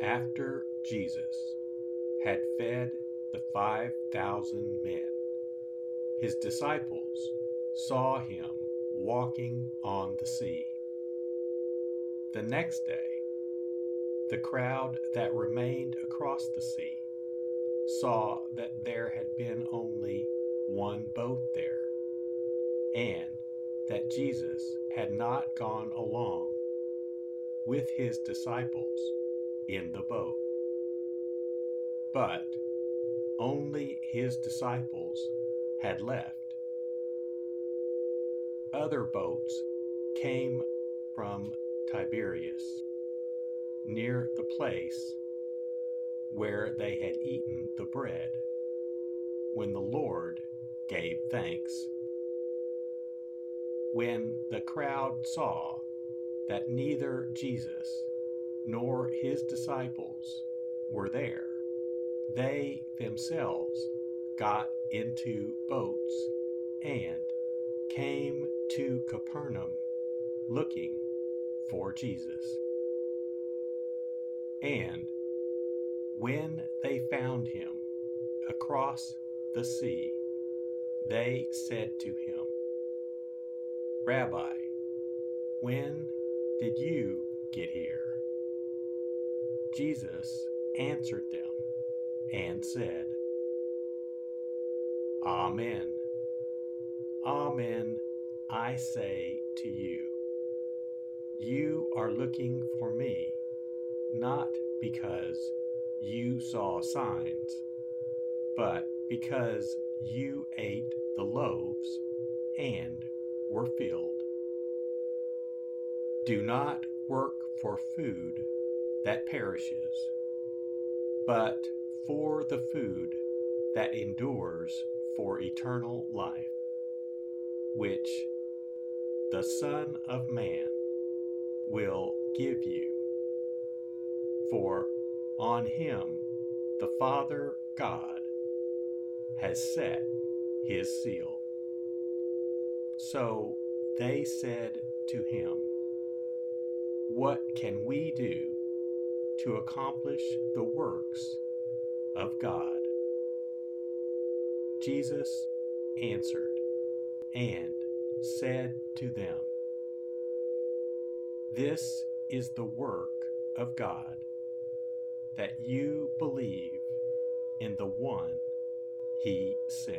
After Jesus had fed the 5,000 men, his disciples saw him walking on the sea. The next day, the crowd that remained across the sea saw that there had been only one boat there, and that Jesus had not gone along with his disciples in the boat. But only his disciples had left. Other boats came from Tiberias, near the place where they had eaten the bread, when the Lord gave thanks. When the crowd saw that neither Jesus nor his disciples were there. They themselves got into boats and came to Capernaum looking for Jesus. And when they found him across the sea, they said to him, Rabbi, when did you get here? Jesus answered them and said, Amen. Amen, I say to you. You are looking for me, not because you saw signs, but because you ate the loaves and were filled. Do not work for food that perishes, but for the food that endures for eternal life, which the Son of Man will give you. For on him the Father God has set his seal. So they said to him, What can we do to accomplish the works of God? Jesus answered and said to them, This is the work of God, that you believe in the one he sent.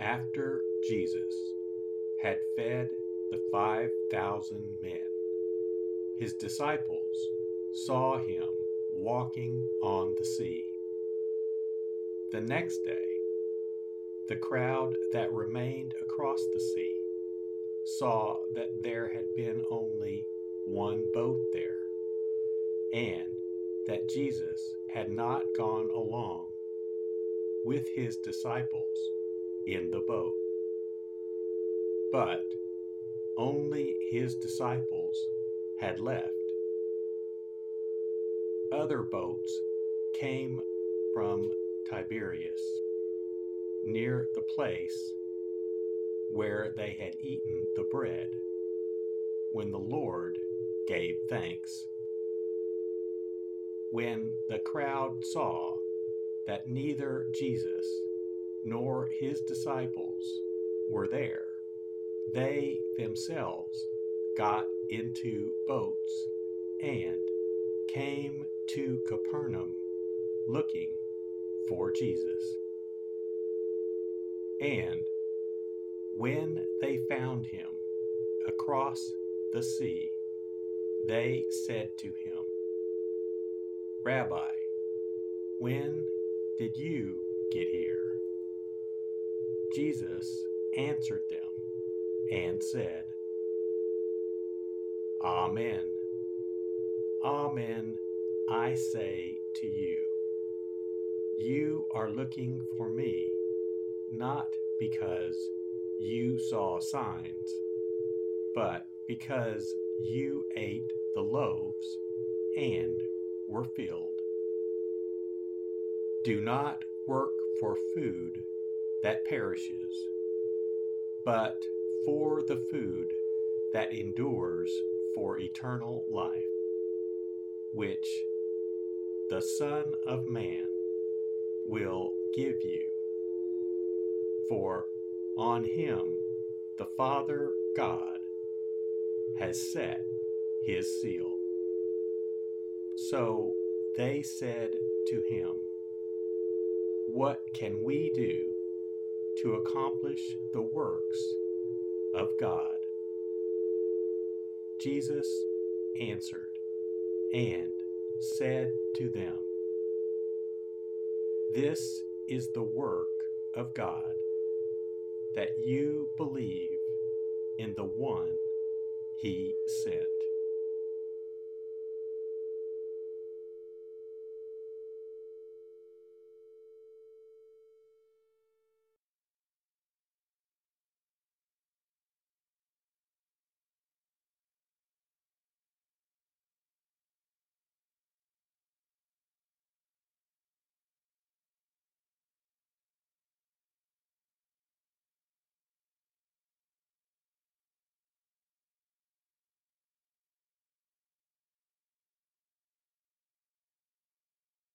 After Jesus had fed the 5,000 men, his disciples saw him walking on the sea. The next day, the crowd that remained across the sea saw that there had been only one boat there, and that Jesus had not gone along with his disciples in the boat. But only his disciples had left. Other boats came from Tiberias, near the place where they had eaten the bread, when the Lord gave thanks. When the crowd saw that neither Jesus nor his disciples were there. They themselves got into boats and came to Capernaum looking for Jesus. And when they found him across the sea, they said to him, Rabbi, when did you get here? Jesus answered them and said, Amen. Amen, I say to you. You are looking for me, not because you saw signs, but because you ate the loaves and were filled. Do not work for food that perishes, but for the food that endures for eternal life, which the Son of Man will give you. For on him the Father God has set his seal. So they said to him, What can we do to accomplish the works of God. Jesus answered and said to them, This is the work of God, that you believe in the one he sent.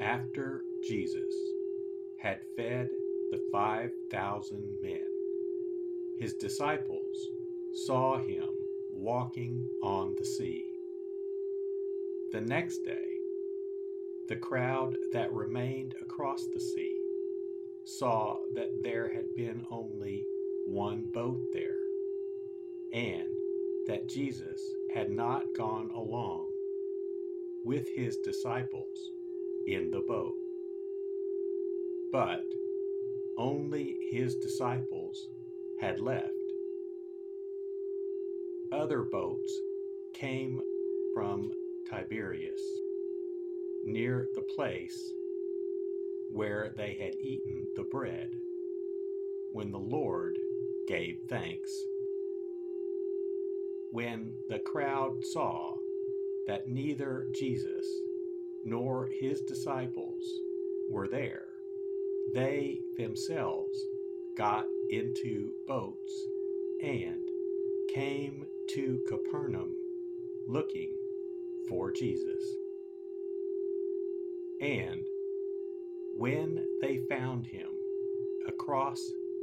After Jesus had fed the 5,000 men, his disciples saw him walking on the sea. The next day, the crowd that remained across the sea saw that there had been only one boat there, and that Jesus had not gone along with his disciples in the boat. But only his disciples had left. Other boats came from Tiberias, near the place where they had eaten the bread, when the Lord gave thanks. When the crowd saw that neither Jesus nor his disciples were there. They themselves got into boats and came to Capernaum looking for Jesus. And when they found him across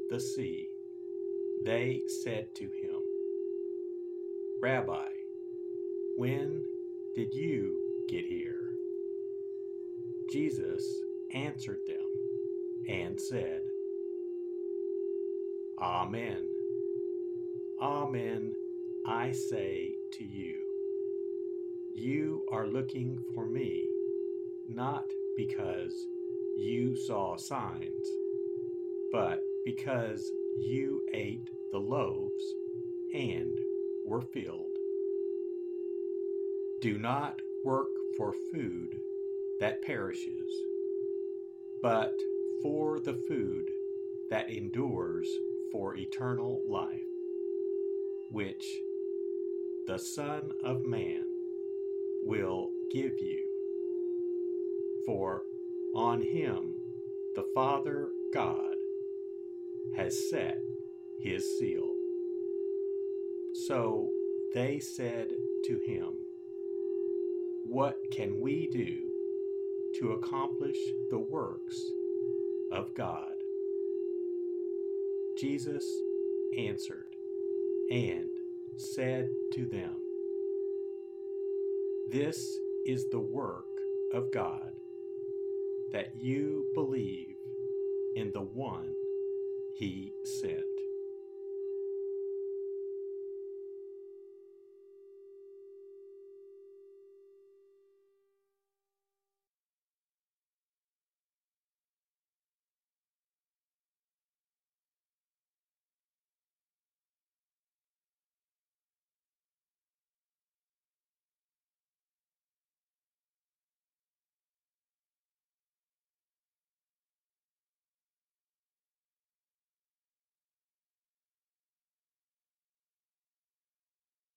the sea, they said to him, Rabbi, when did you get here? Jesus answered them and said, Amen. Amen, I say to you, you are looking for me, not because you saw signs, but because you ate the loaves and were filled. Do not work for food that perishes, but for the food that endures for eternal life, which the Son of Man will give you. For on him the Father God has set his seal. So they said to him, What can we do to accomplish the works of God. Jesus answered and said to them, This is the work of God, that you believe in the one he sent.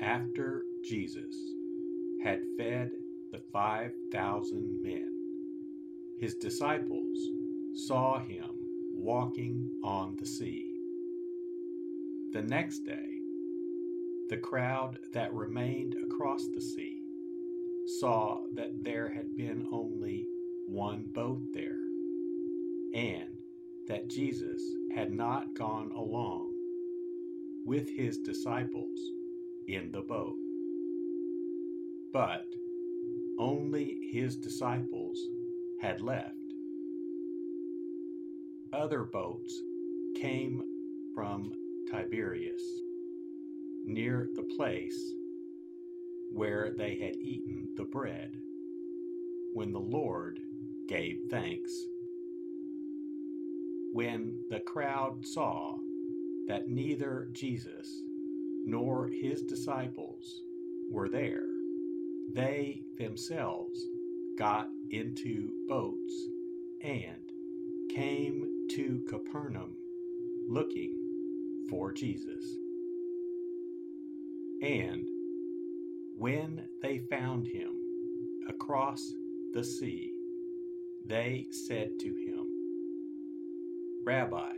After Jesus had fed the 5,000 men, his disciples saw him walking on the sea. The next day, the crowd that remained across the sea saw that there had been only one boat there, and that Jesus had not gone along with his disciples in the boat. But only his disciples had left. Other boats came from Tiberias, near the place where they had eaten the bread, when the Lord gave thanks. When the crowd saw that neither Jesus nor his disciples were there. They themselves got into boats and came to Capernaum looking for Jesus. And when they found him across the sea, they said to him, Rabbi,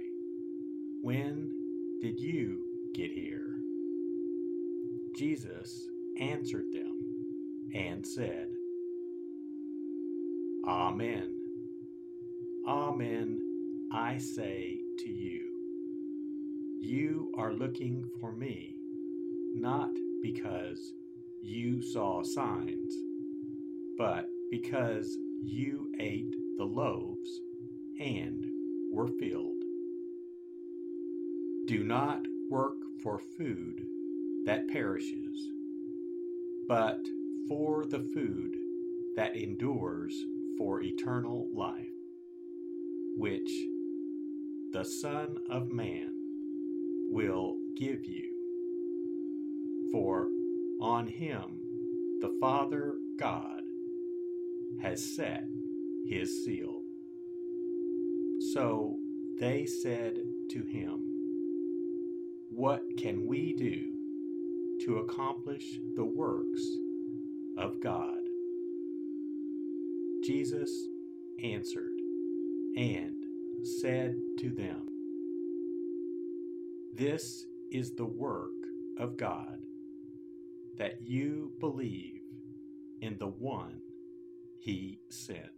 when did you get here? Jesus answered them and said, Amen. Amen, I say to you, you are looking for me, not because you saw signs, but because you ate the loaves and were filled. Do not work for food that perishes, but for the food that endures for eternal life, which the Son of Man will give you. For on him the Father God has set his seal. So they said to him, What can we do to accomplish the works of God. Jesus answered and said to them, This is the work of God, that you believe in the one he sent.